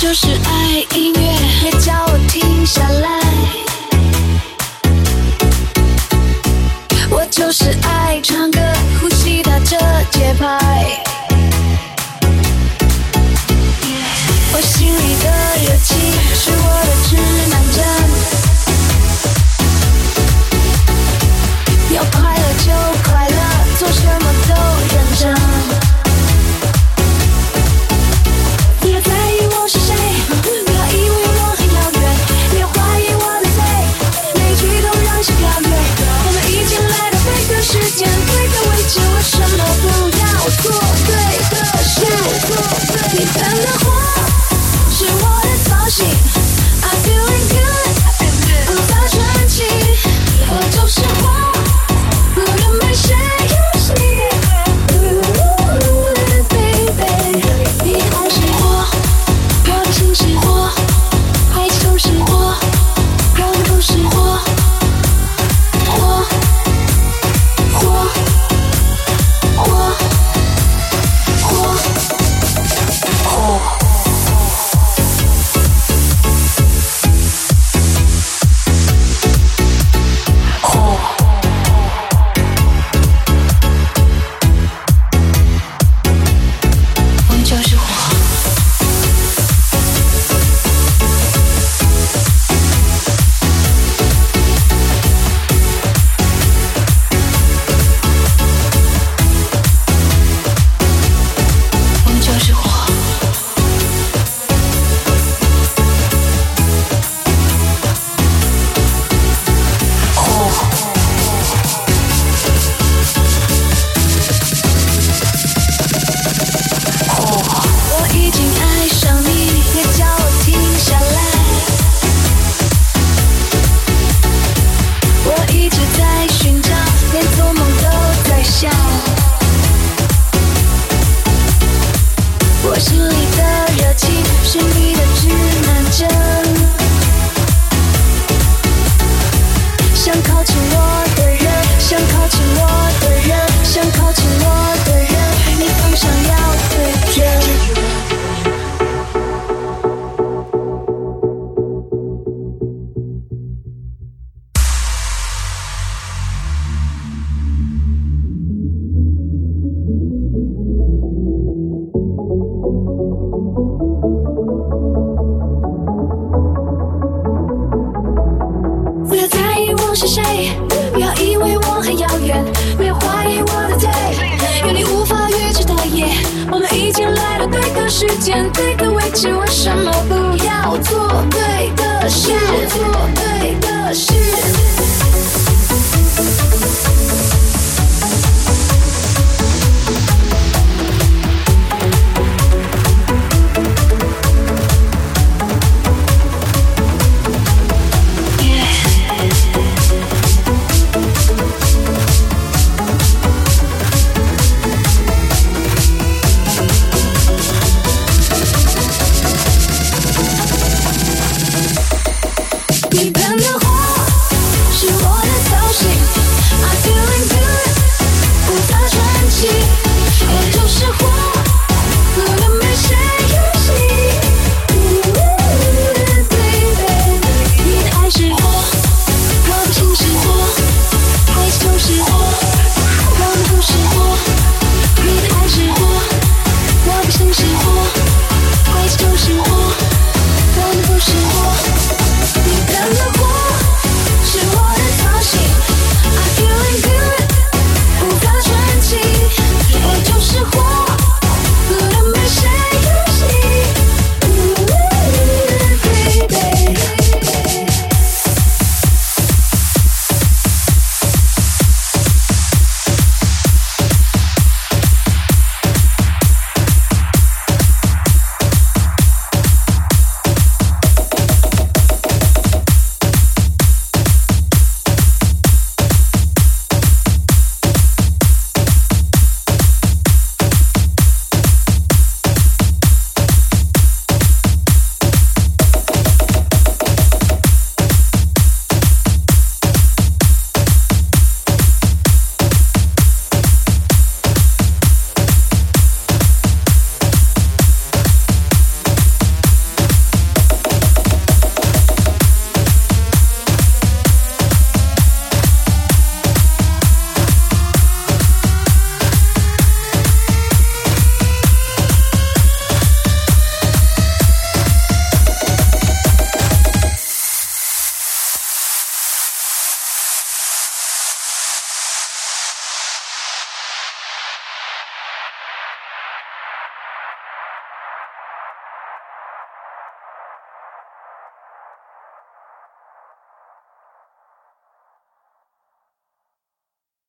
就是爱音乐。别叫我停下来。我就是爱唱歌呼吸打着节拍。Xưa 时间，对的位置，为什么不要做对的事？做对的事。